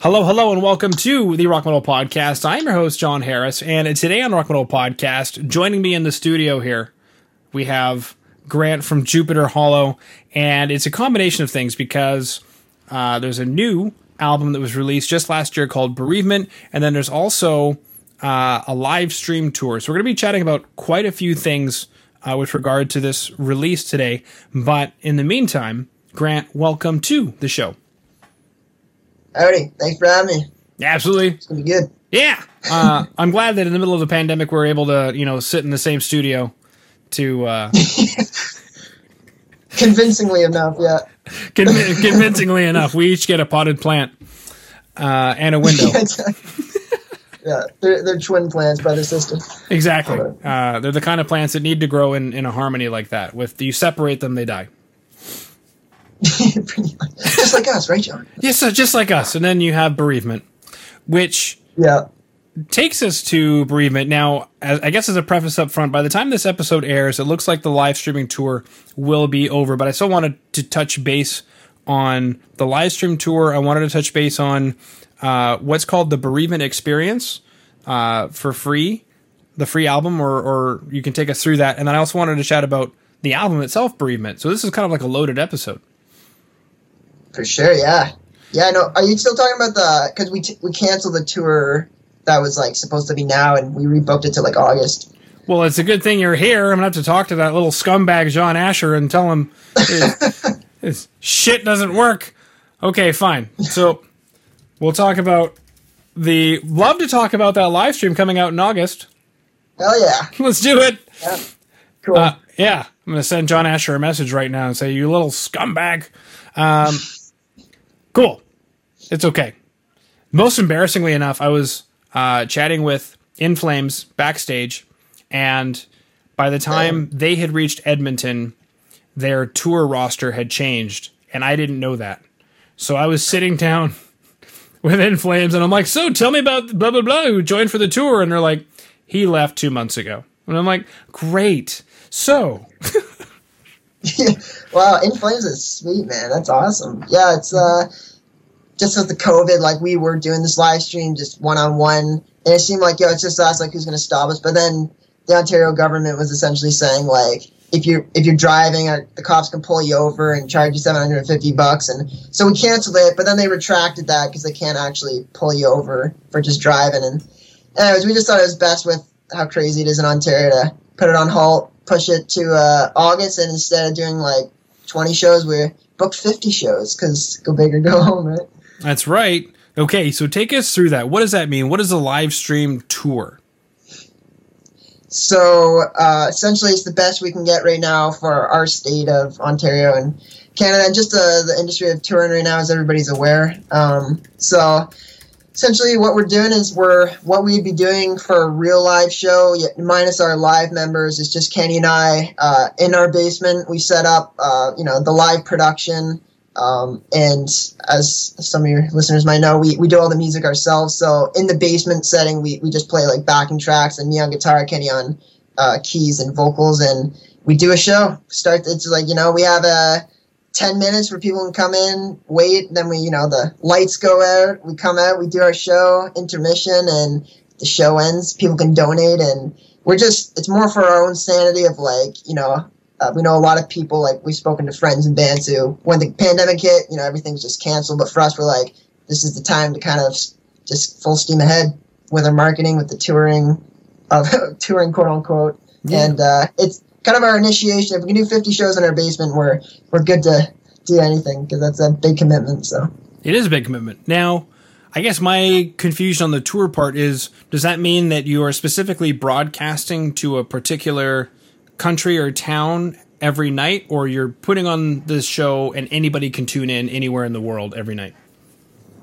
Hello, hello, and welcome to the Rock Metal Podcast. I'm your host, Jon Harris, and today on Rock Metal Podcast, joining me in the studio here, we have Grant from Jupiter Hollow, and it's a combination of things because uh, there's a new album that was released just last year called Bereavement, and then there's also uh, a live stream tour. So we're going to be chatting about quite a few things uh, with regard to this release today. But in the meantime, Grant, welcome to the show. Howdy. Thanks for having me. Absolutely. It's going to be good. Yeah. Uh, I'm glad that in the middle of the pandemic, we're able to, you know, sit in the same studio to. Uh, convincingly enough, yeah. Conv- convincingly enough, we each get a potted plant uh, and a window. yeah, they're, they're twin plants, brother sister. Exactly. Uh, they're the kind of plants that need to grow in, in a harmony like that. With you separate them, they die. just like us, right, Jon? Yes, yeah, so just like us. And then you have bereavement, which yeah takes us to bereavement. Now, as, I guess as a preface up front, by the time this episode airs, it looks like the live streaming tour will be over. But I still wanted to touch base on the live stream tour. I wanted to touch base on uh, what's called the bereavement experience uh, for free, the free album, or or you can take us through that. And then I also wanted to chat about the album itself, bereavement. So this is kind of like a loaded episode. For sure, yeah, yeah. No, are you still talking about the? Because we t- we canceled the tour that was like supposed to be now, and we rebooked it to like August. Well, it's a good thing you're here. I'm gonna have to talk to that little scumbag John Asher and tell him his, his shit doesn't work. Okay, fine. So we'll talk about the. Love to talk about that live stream coming out in August. Hell yeah! Let's do it. Yeah. Cool. Uh, yeah, I'm gonna send John Asher a message right now and say, "You little scumbag." Um, Cool. It's okay. Most embarrassingly enough, I was uh, chatting with In Flames backstage, and by the time they had reached Edmonton, their tour roster had changed, and I didn't know that. So I was sitting down with In Flames, and I'm like, "So, tell me about blah blah blah who joined for the tour," and they're like, "He left two months ago," and I'm like, "Great." So. wow, In Flames is sweet, man. That's awesome. Yeah, it's uh just with the COVID, like we were doing this live stream just one on one, and it seemed like yo, it's just us. Like who's gonna stop us? But then the Ontario government was essentially saying like if you're if you're driving, uh, the cops can pull you over and charge you seven hundred and fifty bucks. And so we canceled it, but then they retracted that because they can't actually pull you over for just driving. And anyways, we just thought it was best with how crazy it is in Ontario to put it on halt, push it to uh, August, and instead of doing like twenty shows, we booked fifty shows because go big or go home, right? That's right. Okay, so take us through that. What does that mean? What is a live stream tour? So uh, essentially, it's the best we can get right now for our state of Ontario and Canada, and just the, the industry of touring right now, as everybody's aware. Um, so essentially, what we're doing is we're what we'd be doing for a real live show, minus our live members, is just Kenny and I uh, in our basement. We set up, uh, you know, the live production. Um, and as some of your listeners might know, we, we do all the music ourselves. So in the basement setting, we, we just play like backing tracks and me on guitar, Kenny on uh, keys and vocals, and we do a show. Start it's like you know we have a ten minutes where people can come in, wait, then we you know the lights go out, we come out, we do our show, intermission, and the show ends. People can donate, and we're just it's more for our own sanity of like you know uh, we know a lot of people, like we've spoken to friends and bands who, when the pandemic hit, you know, everything's just canceled. But for us, we're like, this is the time to kind of just full steam ahead with our marketing, with the touring, of touring quote unquote. Yeah. And uh, it's kind of our initiation. If we can do 50 shows in our basement, we're we're good to do anything because that's a big commitment. So it is a big commitment. Now, I guess my confusion on the tour part is: does that mean that you are specifically broadcasting to a particular country or town every night, or you're putting on this show and anybody can tune in anywhere in the world every night?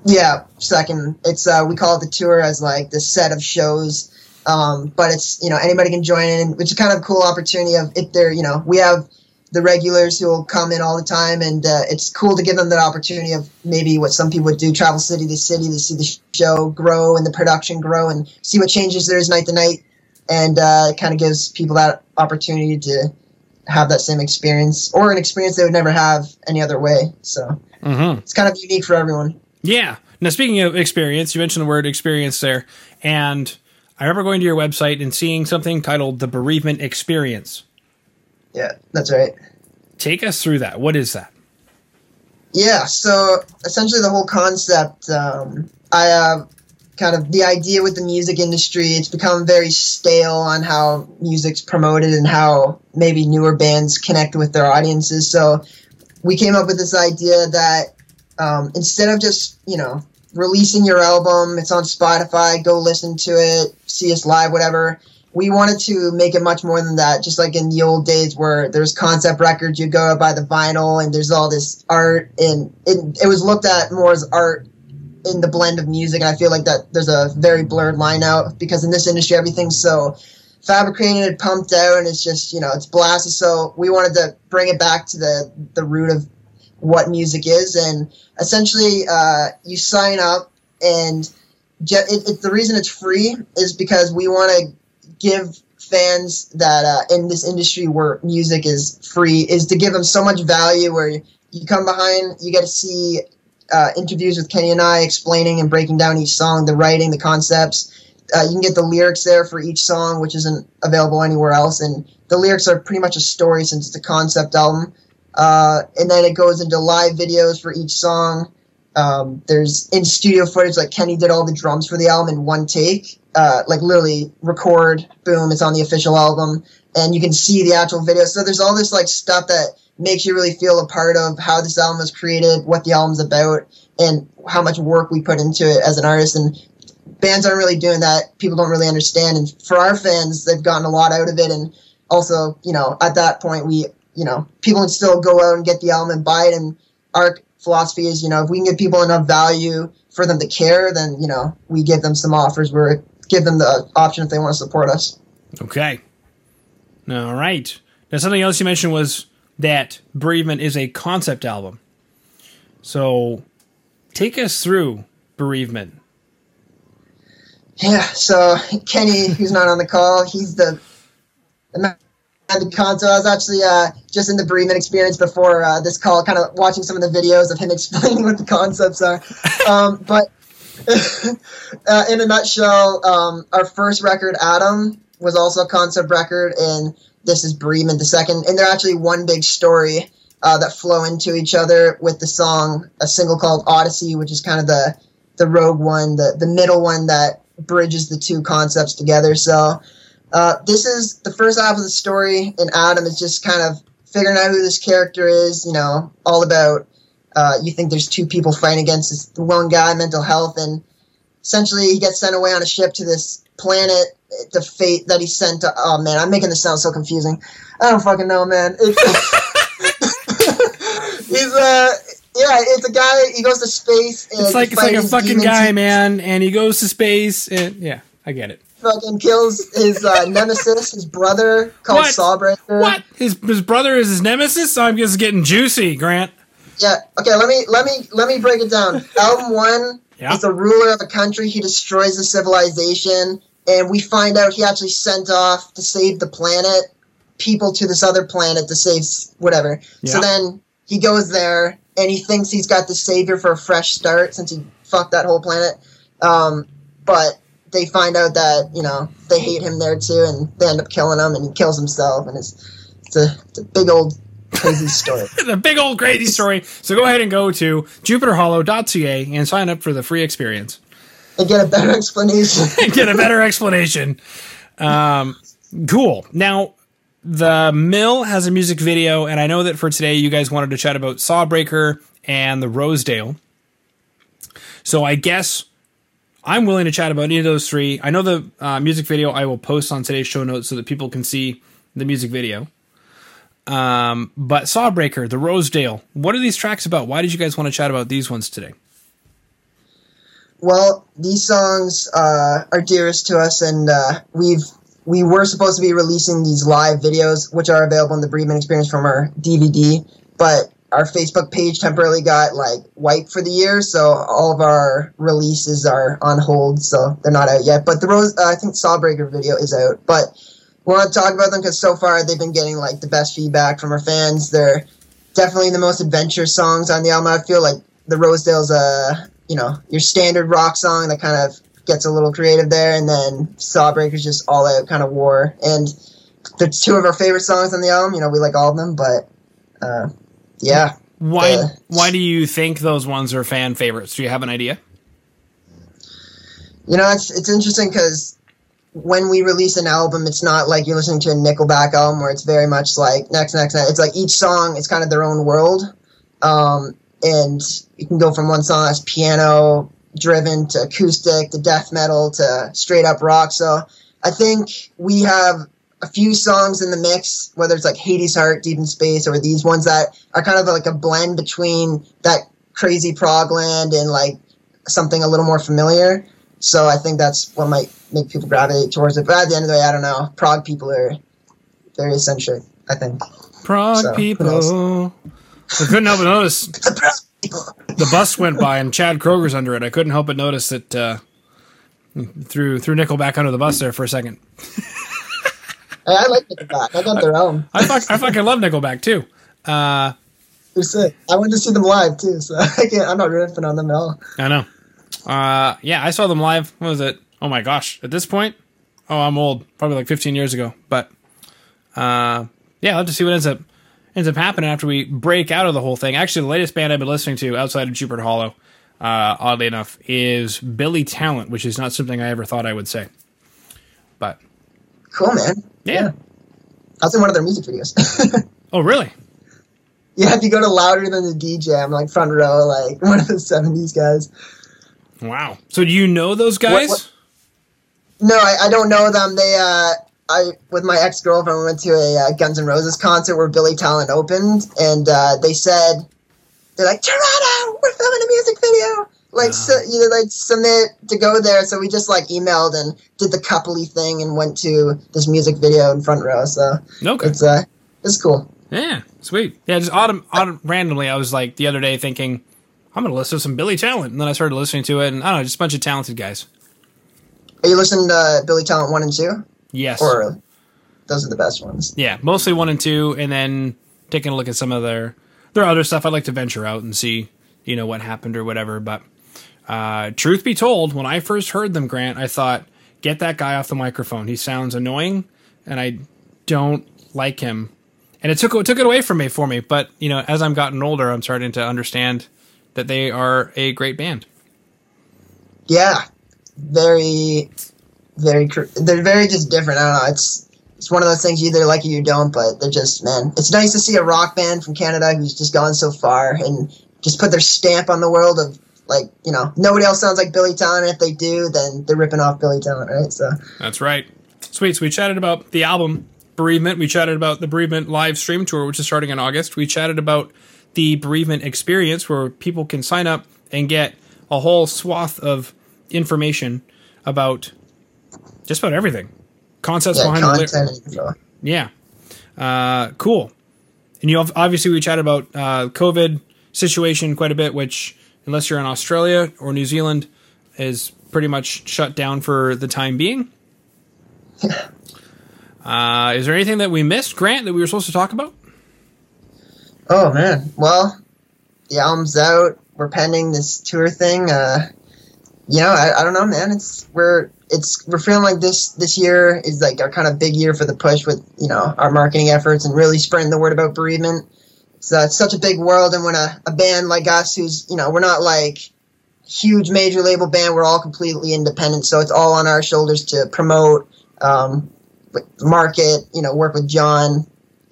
Yeah, second. It's uh, we call it the tour as like the set of shows, um, but it's you know anybody can join in, which is kind of a cool opportunity of if they're you know we have the regulars who will come in all the time, and uh, it's cool to give them that opportunity of maybe what some people would do: travel city to city to see the show grow and the production grow, and see what changes there is night to night and uh, it kind of gives people that opportunity to have that same experience or an experience they would never have any other way. So mm-hmm. it's kind of unique for everyone. Yeah. Now, speaking of experience, you mentioned the word experience there, and I remember going to your website and seeing something titled the Bereavement Experience. Yeah, that's right. Take us through that. What is that? Yeah, so essentially the whole concept, um, I uh, kind of the idea with the music industry, it's become very stale on how music's promoted and how maybe newer bands connect with their audiences. So we came up with this idea that um, instead of just, you know, releasing your album, it's on Spotify, go listen to it, see us live, whatever we wanted to make it much more than that. Just like in the old days where there's concept records, you go by the vinyl and there's all this art, and it, it was looked at more as art in the blend of music. And I feel like that there's a very blurred line out because in this industry, everything's so fabricated, pumped out, and it's just you know it's blasted. So we wanted to bring it back to the the root of what music is, and essentially uh, you sign up and. it, it, the reason it's free is because we want to give fans that uh, in this industry where music is free is to give them so much value where you come behind you get to see uh, interviews with kenny and i explaining and breaking down each song the writing the concepts. Uh, you can get the lyrics there for each song which isn't available anywhere else. And the lyrics are pretty much a story since it's a concept album. Uh, and then it goes into live videos for each song. Um, there's in studio footage like kenny did all the drums for the album in one take. Uh, like literally record, boom, it's on the official album, and you can see the actual video. So there's all this like stuff that makes you really feel a part of how this album was created, what the album's about, and how much work we put into it as an artist. And bands aren't really doing that. People don't really understand. And for our fans, they've gotten a lot out of it. And also, you know, at that point, we, you know, people can still go out and get the album and buy it. And our philosophy is, you know, if we can give people enough value for them to care, then, you know, we give them some offers where give them the option if they want to support us. Okay. All right. Now, something else you mentioned was that Bereavement is a concept album. So, take us through Bereavement. Yeah. So Kenny, who's not on the call, he's the the concept. I was actually uh, just in the bereavement experience before uh, this call, kind of watching some of the videos of him explaining what the concepts are. Um, but uh, in a nutshell, um, our first record, Adam, was also a concept record, and this is Bereavement, the second. And they're actually one big story uh, that flow into each other with the song, a single called Odyssey, which is kind of the the rogue one, the the middle one that bridges the two concepts together. So uh, this is the first half of the story, and Adam is just kind of figuring out who this character is. You know, all about uh, you think there's two people fighting against this one guy, mental health, and essentially he gets sent away on a ship to this planet. The fate that he sent to. Oh man, I'm making this sound so confusing. I don't fucking know, man. he's uh yeah, it's a guy. He goes to space. it's like it's like a fucking guy, man, and he goes to space. And yeah, I get it. Fucking kills his uh, nemesis, his brother called what? Sawbreaker. What? His his brother is his nemesis. So I'm just getting juicy, Grant. Yeah. Okay. Let me let me let me break it down. Album one yeah. is the ruler of a country. He destroys the civilization, and we find out he actually sent off to save the planet people to this other planet to save whatever. Yeah. So then he goes there and he thinks he's got the savior for a fresh start since he fucked that whole planet. Um, but they find out that you know they hate him there too, and they end up killing him, and he kills himself, and it's it's a, it's a big old crazy story. the big old crazy story. So go ahead and go to jupiterhollow.ca and sign up for the free experience. And get a better explanation. get a better explanation. Um, cool. Now, the Mill has a music video, and I know that for today you guys wanted to chat about Sawbreaker and the Rosedale. So I guess I'm willing to chat about any of those three. I know the uh, music video I will post on today's show notes so that people can see the music video. Um, but Sawbreaker, the Rosedale, what are these tracks about? Why did you guys want to chat about these ones today? Well, these songs uh, are dearest to us, and uh, we've we were supposed to be releasing these live videos, which are available in the Bereavement Experience from our DVD, but our Facebook page temporarily got like wiped for the year, so all of our releases are on hold, so they're not out yet. But the Rose, uh, I think Sawbreaker video is out, but we want to talk about them because so far they've been getting like the best feedback from our fans. They're definitely the most adventurous songs on the album. I feel like the Rosedale's a you know your standard rock song that kind of gets a little creative there, and then Sawbreaker's just all out kind of war. And there's two of our favorite songs on the album. You know, we like all of them, but uh, yeah. Why the- why do you think those ones are fan favorites? Do you have an idea? You know, it's it's interesting because when we release an album, it's not like you're listening to a Nickelback album where it's very much like next, next, next. It's like each song is kind of their own world, um, and you can go from one song that's piano driven to acoustic to death metal to straight up rock. So I think we have a few songs in the mix, whether it's like Hades Heart, Deep in Space, or these ones that are kind of like a blend between that crazy prog land and like something a little more familiar. So I think that's what might make people gravitate towards it. But at the end of the day, I don't know. Prog people are very eccentric. I think Prague So, people. I couldn't help but notice the Prague people. the bus went by and Chad Kroeger's under it. I couldn't help but notice that uh, threw threw Nickelback under the bus there for a second. Hey, I like Nickelback. I got their own. I fuck, I fucking love Nickelback too. Uh, They're sick. I went to see them live too, so I can't. I'm not ripping on them at all. I know. Uh, yeah, I saw them live. What was it? Oh my gosh! At this point, oh, I'm old. Probably like 15 years ago. But uh, yeah, I'll have to see what ends up ends up happening after we break out of the whole thing. Actually, the latest band I've been listening to outside of Jupiter Hollow, uh, oddly enough, is Billy Talent, which is not something I ever thought I would say. But Cool, man. yeah. I was in one of their music videos. Oh, really? yeah, if you go to louder than the DJ, I'm like front row, like one of the '70s guys. Wow. So do you know those guys? what- No, I, I don't know them. They, uh, I with my ex girlfriend, we went to a uh, Guns N' Roses concert where Billy Talent opened, and uh, they said they're like Toronto, we're filming a music video. Like, so, you know, like submit to go there. So we just like emailed and did the coupley thing and went to this music video in front row. So Okay. it's uh, it's cool. Yeah, sweet. Yeah, just autumn, autumn randomly, I was like the other day thinking, I'm gonna listen to some Billy Talent, and then I started listening to it, and I don't know, just a bunch of talented guys. Are you listening to uh, Billy Talent one and two, Yes. or those are the best ones? yeah, mostly one and two, and then taking a look at some of their their other stuff. I'd like to venture out and see, you know, what happened or whatever. But uh, truth be told, when I first heard them, Grant, I thought, get that guy off the microphone. He sounds annoying, and I don't like him. And it took it took it away from me for me. But you know, as I'm gotten older, I'm starting to understand that they are a great band. Yeah, very, very. They're very just different. I don't know. It's it's one of those things you either like it or you don't. But they're just man. It's nice to see a rock band from Canada who's just gone so far and just put their stamp on the world of like you know nobody else sounds like Billy Talent. If they do, then they're ripping off Billy Talent, right? So That's right. Sweet. So we chatted about the album Bereavement. We chatted about the Bereavement live stream tour, which is starting in August. We chatted about the Bereavement experience, where people can sign up and get a whole swath of information about just about everything. Concepts yeah, behind the lyrics. content. and info. Yeah. Uh, cool. And you obviously we chatted about uh, COVID situation quite a bit, which unless you're in Australia or New Zealand, is pretty much shut down for the time being. uh, is there anything that we missed, Grant, that we were supposed to talk about? Oh man. Well, the album's out. We're pending this tour thing. Uh, you know, I, I don't know, man. It's we're it's we're feeling like this this year is like our kind of big year for the push with you know our marketing efforts and really spreading the word about bereavement. So it's such a big world, and when a, a band like us, who's you know we're not like huge major label band, we're all completely independent. So it's all on our shoulders to promote, um, market, you know, work with Jon,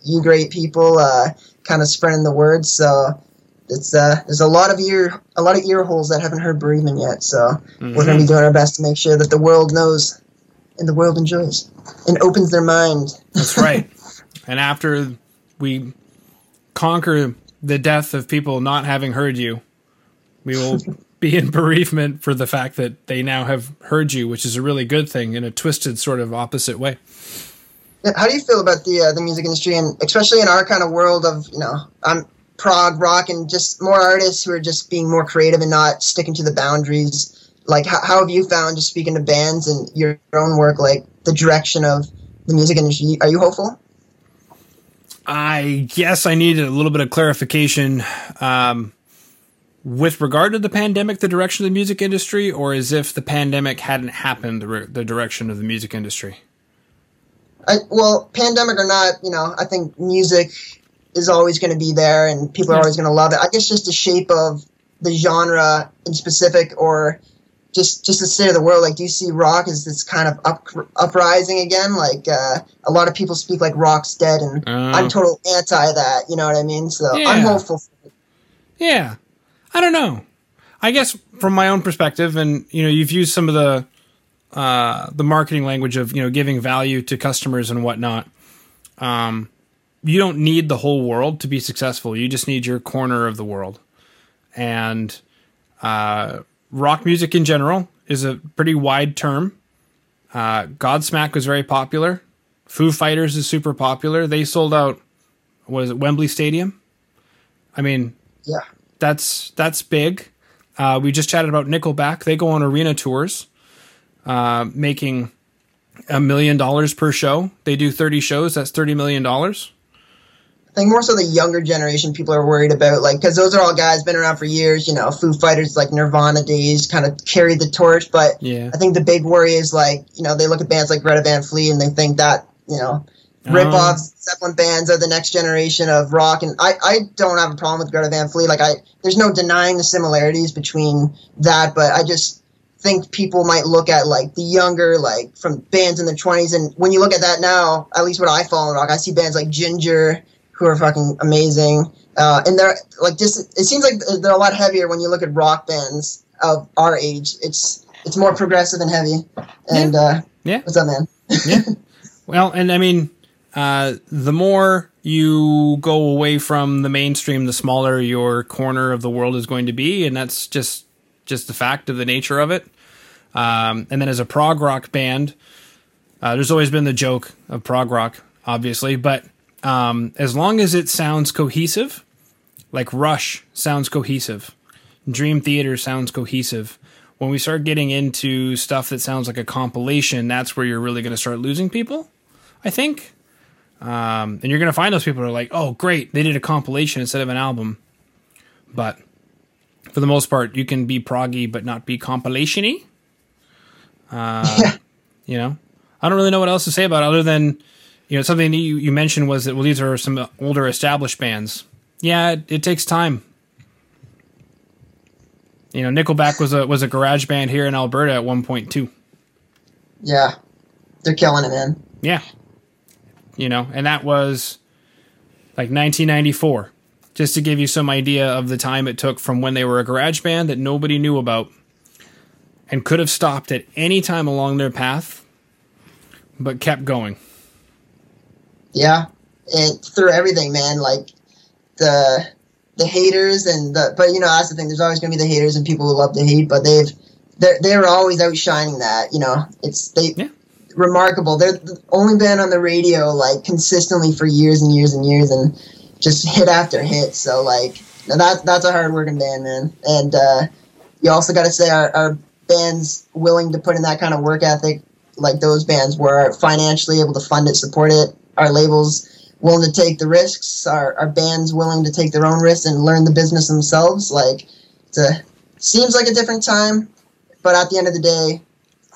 you great people. Uh, kind of spreading the word. So it's uh, there's a lot of ear a lot of ear holes that haven't heard bereavement yet. So we're gonna be doing our best to make sure that the world knows and the world enjoys and opens their mind. That's right. and after we conquer the death of people not having heard you, we will be in bereavement for the fact that they now have heard you, which is a really good thing in a twisted sort of opposite way. How do you feel about the uh, the music industry and especially in our kind of world of you know I'm prog rock and just more artists who are just being more creative and not sticking to the boundaries. Like how, how have you found just speaking to bands and your own work like the direction of the music industry? Are you hopeful? I guess I needed a little bit of clarification. Um, with regard to the pandemic, the direction of the music industry, or as if the pandemic hadn't happened, the, re- the direction of the music industry? I, well, pandemic or not, you know, I think music is always going to be there, and people are always going to love it. I guess just the shape of the genre in specific, or just just the state of the world. Like, do you see rock as this kind of up, uprising again? Like, uh, a lot of people speak like rock's dead, and Uh. I'm total anti that. You know what I mean? So Yeah. I'm hopeful. Yeah, I don't know. I guess from my own perspective, and you know, you've used some of the uh, the marketing language of you know giving value to customers and whatnot. Um, you don't need the whole world to be successful. You just need your corner of the world, and uh, rock music in general is a pretty wide term. Uh, Godsmack was very popular. Foo Fighters is super popular. They sold out. Was it Wembley Stadium? I mean, Yeah. that's that's big. Uh, we just chatted about Nickelback. They go on arena tours, uh, making a million dollars per show. They do thirty shows. That's thirty million think more so the younger generation people are worried about, like, because those are all guys been around for years. You know, Foo Fighters, like Nirvana days, kind of carried the torch. But Yeah. I think the big worry is like, you know, they look at bands like Greta Van Fleet and they think that, you know, Um, rip-offs, Zeppelin bands are the next generation of rock. And I, I don't have a problem with Greta Van Fleet. Like, I there's no denying the similarities between that, but I just think people might look at like the younger, like from bands in their 20s. And when you look at that now, at least what I follow in rock, I see bands like Ginger who are fucking amazing. Uh, and they're like just, it seems like they're a lot heavier when you look at rock bands of our age. It's, it's more progressive and heavy. And, uh, Yeah. what's up, man? Yeah. well, and I mean, uh, the more you go away from the mainstream, the smaller your corner of the world is going to be, and that's just just the fact of the nature of it. Um, and then as a prog rock band, uh, there's always been the joke of prog rock, obviously, but um, as long as it sounds cohesive, like Rush sounds cohesive, Dream Theater sounds cohesive. When we start getting into stuff that sounds like a compilation, that's where you're really going to start losing people, I think. Um, and you're going to find those people who are like, oh, great, they did a compilation instead of an album. But for the most part, you can be proggy but not be compilation y. Uh, you know, I don't really know what else to say about it other than, you know, something that you, you mentioned was that, well, these are some older established bands. Yeah, it, it takes time. You know, Nickelback was a was a garage band here in Alberta at one point too. Yeah. They're killing it, man. Yeah. You know, and that was like 1994. Just to give you some idea of the time it took from when they were a garage band that nobody knew about and could have stopped at any time along their path, but kept going. Yeah, it through everything, man. Like the the haters and the but you know that's the thing. There's always gonna be the haters and people who love to hate, but they've they're they're always outshining that. You know, it's they Yeah. remarkable. They're the only been on the radio like consistently for years and years and years and just hit after hit. So like that that's a hard working band, man. And uh, you also got to say our, our bands willing to put in that kind of work ethic, like those bands were financially able to fund it, support it. Our labels willing to take the risks. Our, our bands willing to take their own risks and learn the business themselves. Like, it's a, seems like a different time, but at the end of the day,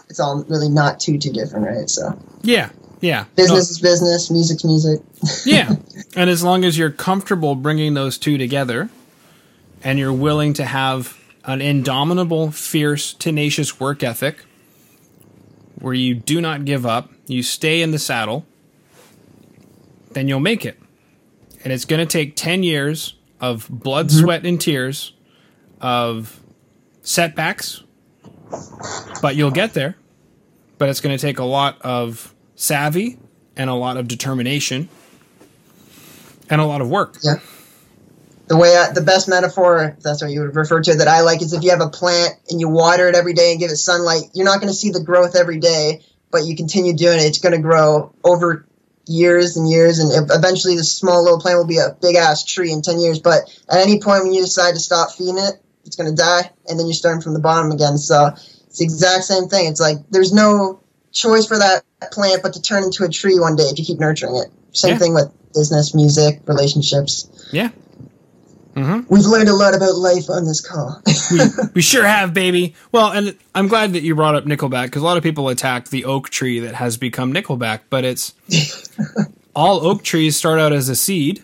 it's all really not too too different, right? So Yeah. Yeah. business is business, music's music. yeah. And as long as you're comfortable bringing those two together and you're willing to have an indomitable, fierce, tenacious work ethic where you do not give up, you stay in the saddle, then you'll make it. And it's going to take 10 years of blood, mm-hmm. sweat, and tears, of setbacks, but you'll get there. But it's going to take a lot of savvy and a lot of determination and a lot of work. Yeah. The way I, the best metaphor, if that's what you would refer to, that I like is if you have a plant and you water it every day and give it sunlight, you're not going to see the growth every day, but you continue doing it. It's going to grow over years and years, and eventually this small little plant will be a big ass tree in 10 years. But at any point when you decide to stop feeding it, it's going to die, and then you're starting from the bottom again. So it's the exact same thing. It's like there's no choice for that plant but to turn into a tree one day if you keep nurturing it. Same Yeah. thing with business, music, relationships. Yeah. Mm-hmm. We've learned a lot about life on this call. We sure have, baby. Well, and I'm glad that you brought up Nickelback because a lot of people attack the oak tree that has become Nickelback, but it's all oak trees start out as a seed,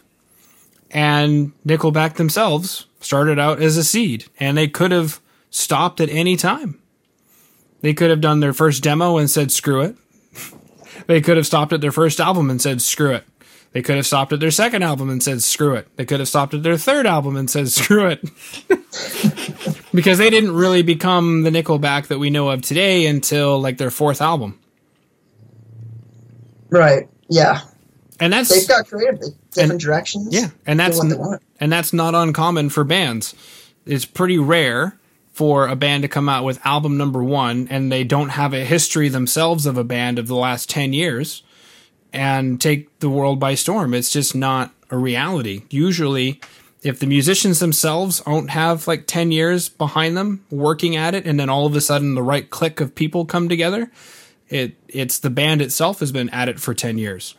and Nickelback themselves started out as a seed, and they could have stopped at any time. They could have done their first demo and said, screw it. they could have stopped at their first album and said, screw it. They could have stopped at their second album and said, screw it. They could have stopped at their third album and said, screw it. because they didn't really become the Nickelback that we know of today until like their fourth album. right. Yeah. And that's They've got creative different And- directions. Yeah, and that's what they want. and that's not uncommon for bands. It's pretty rare for a band to come out with album number one and they don't have a history themselves of a band of the last 10 years and take the world by storm. It's just not a reality. Usually, if the musicians themselves don't have like 10 years behind them working at it and then all of a sudden the right click of people come together, it it's the band itself has been at it for 10 years.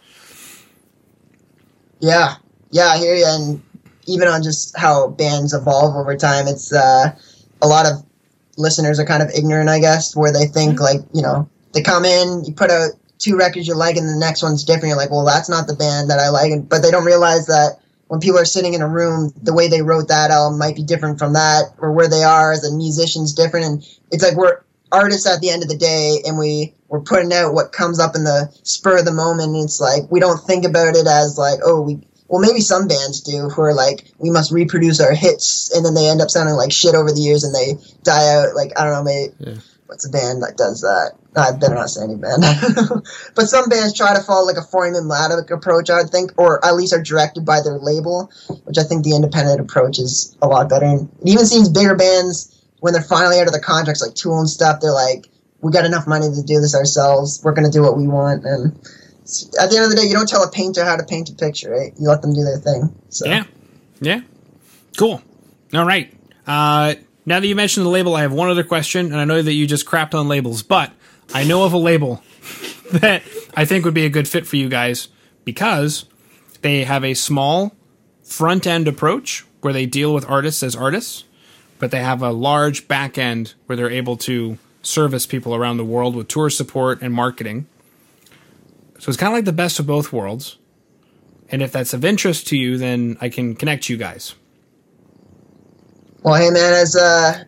Yeah, yeah, I hear you. And even on just how bands evolve over time, it's uh, a lot of listeners are kind of ignorant, I guess, where they think like you know they come in, you put out two records you like, and the next one's different. You're like, well, that's not the band that I like, but they don't realize that. When people are sitting in a room, the way they wrote that album might be different from that, or where they are as a musician's different. And it's like we're artists at the end of the day, and we we're putting out what comes up in the spur of the moment. And it's like we don't think about it as like, oh, we well, maybe some bands do who are like, we must reproduce our hits, and then they end up sounding like shit over the years, and they die out. Like I don't know, maybe Yeah. What's a band that does that? I better not say any band. but some bands try to follow like a formulaic approach, I would think, or at least are directed by their label, which I think the independent approach is a lot better. And it even seems bigger bands when they're finally out of the contracts, like Tool and stuff, they're like, we got enough money to do this ourselves. We're gonna do what we want, and at the end of the day, you don't tell a painter how to paint a picture, right? You let them do their thing. So. Yeah. Yeah. Cool. All right. Uh, now that you mentioned the label, I have one other question, and I know that you just crapped on labels, but I know of a label that I think would be a good fit for you guys because they have a small front end approach where they deal with artists as artists, but they have a large back end where they're able to service people around the world with tour support and marketing. So it's kind of like the best of both worlds. And if that's of interest to you, then I can connect you guys. Well, hey man, as uh,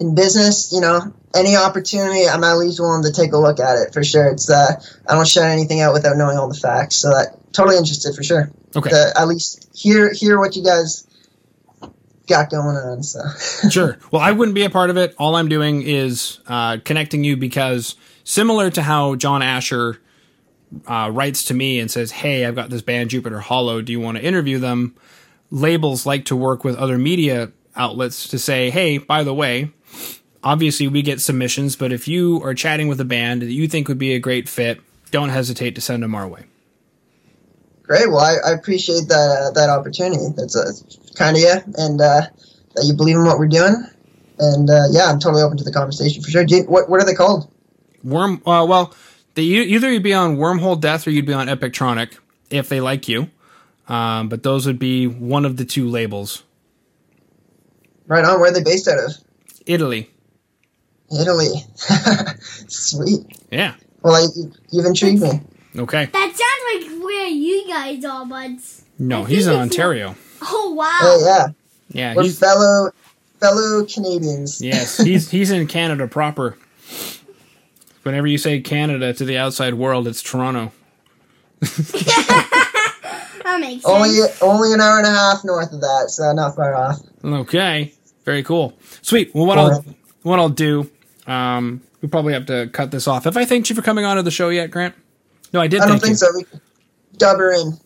in business, you know, any opportunity, I'm at least willing to take a look at it for sure. It's uh, I don't shut anything out without knowing all the facts, so that totally interested for sure. Okay. To at least hear hear what you guys got going on. So sure. Well, I wouldn't be a part of it. All I'm doing is uh, connecting you because similar to how John Asher uh, writes to me and says, "Hey, I've got this band Jupiter Hollow. Do you want to interview them?" Labels like to work with other media outlets to say, "Hey, by the way." Obviously, we get submissions, but if you are chatting with a band that you think would be a great fit, don't hesitate to send them our way. great. Well, I, I appreciate that that opportunity. That's uh, kind of you, and uh, that you believe in what we're doing. And uh, yeah, I'm totally open to the conversation for sure. You, what what are they called? Worm. Uh, well, they, either you'd be on Wormhole Death or you'd be on Epictronic if they like you. Um, but those would be one of the two labels. Right on. Where are they based out of? Italy. Italy. Sweet. Yeah. Well, I, you've intrigued me. Okay. That sounds like where you guys are, buds. No, I he's in think it's Ontario. Oh wow. Oh yeah, Yeah, we're he's fellow fellow Canadians. yes, he's he's in Canada proper. Whenever you say Canada to the outside world, it's Toronto. That makes sense. Only only an hour and a half north of that, so not far off. Okay, very cool, sweet. Well, what I'll what I'll do, um, we probably have to cut this off. Have I thanked you for coming on to the show yet, Grant? No, I did. I don't thank think so. We dub her in.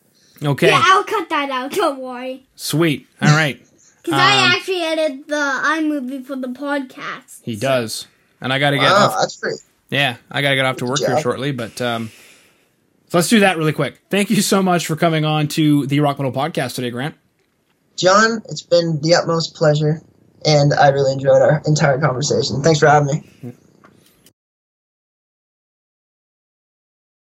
Okay, Yeah, I'll cut that out. Don't worry. sweet. All right. Because Um, I actually edited the iMovie for the podcast. He does. And I got to get Wow, off. that's pretty. Yeah, I got to get off to work here shortly, but um so let's do that really quick. Thank you so much for coming on to the Rock Metal podcast today, Grant. Jon, it's been the utmost pleasure, and I really enjoyed our entire conversation. Thanks for having me.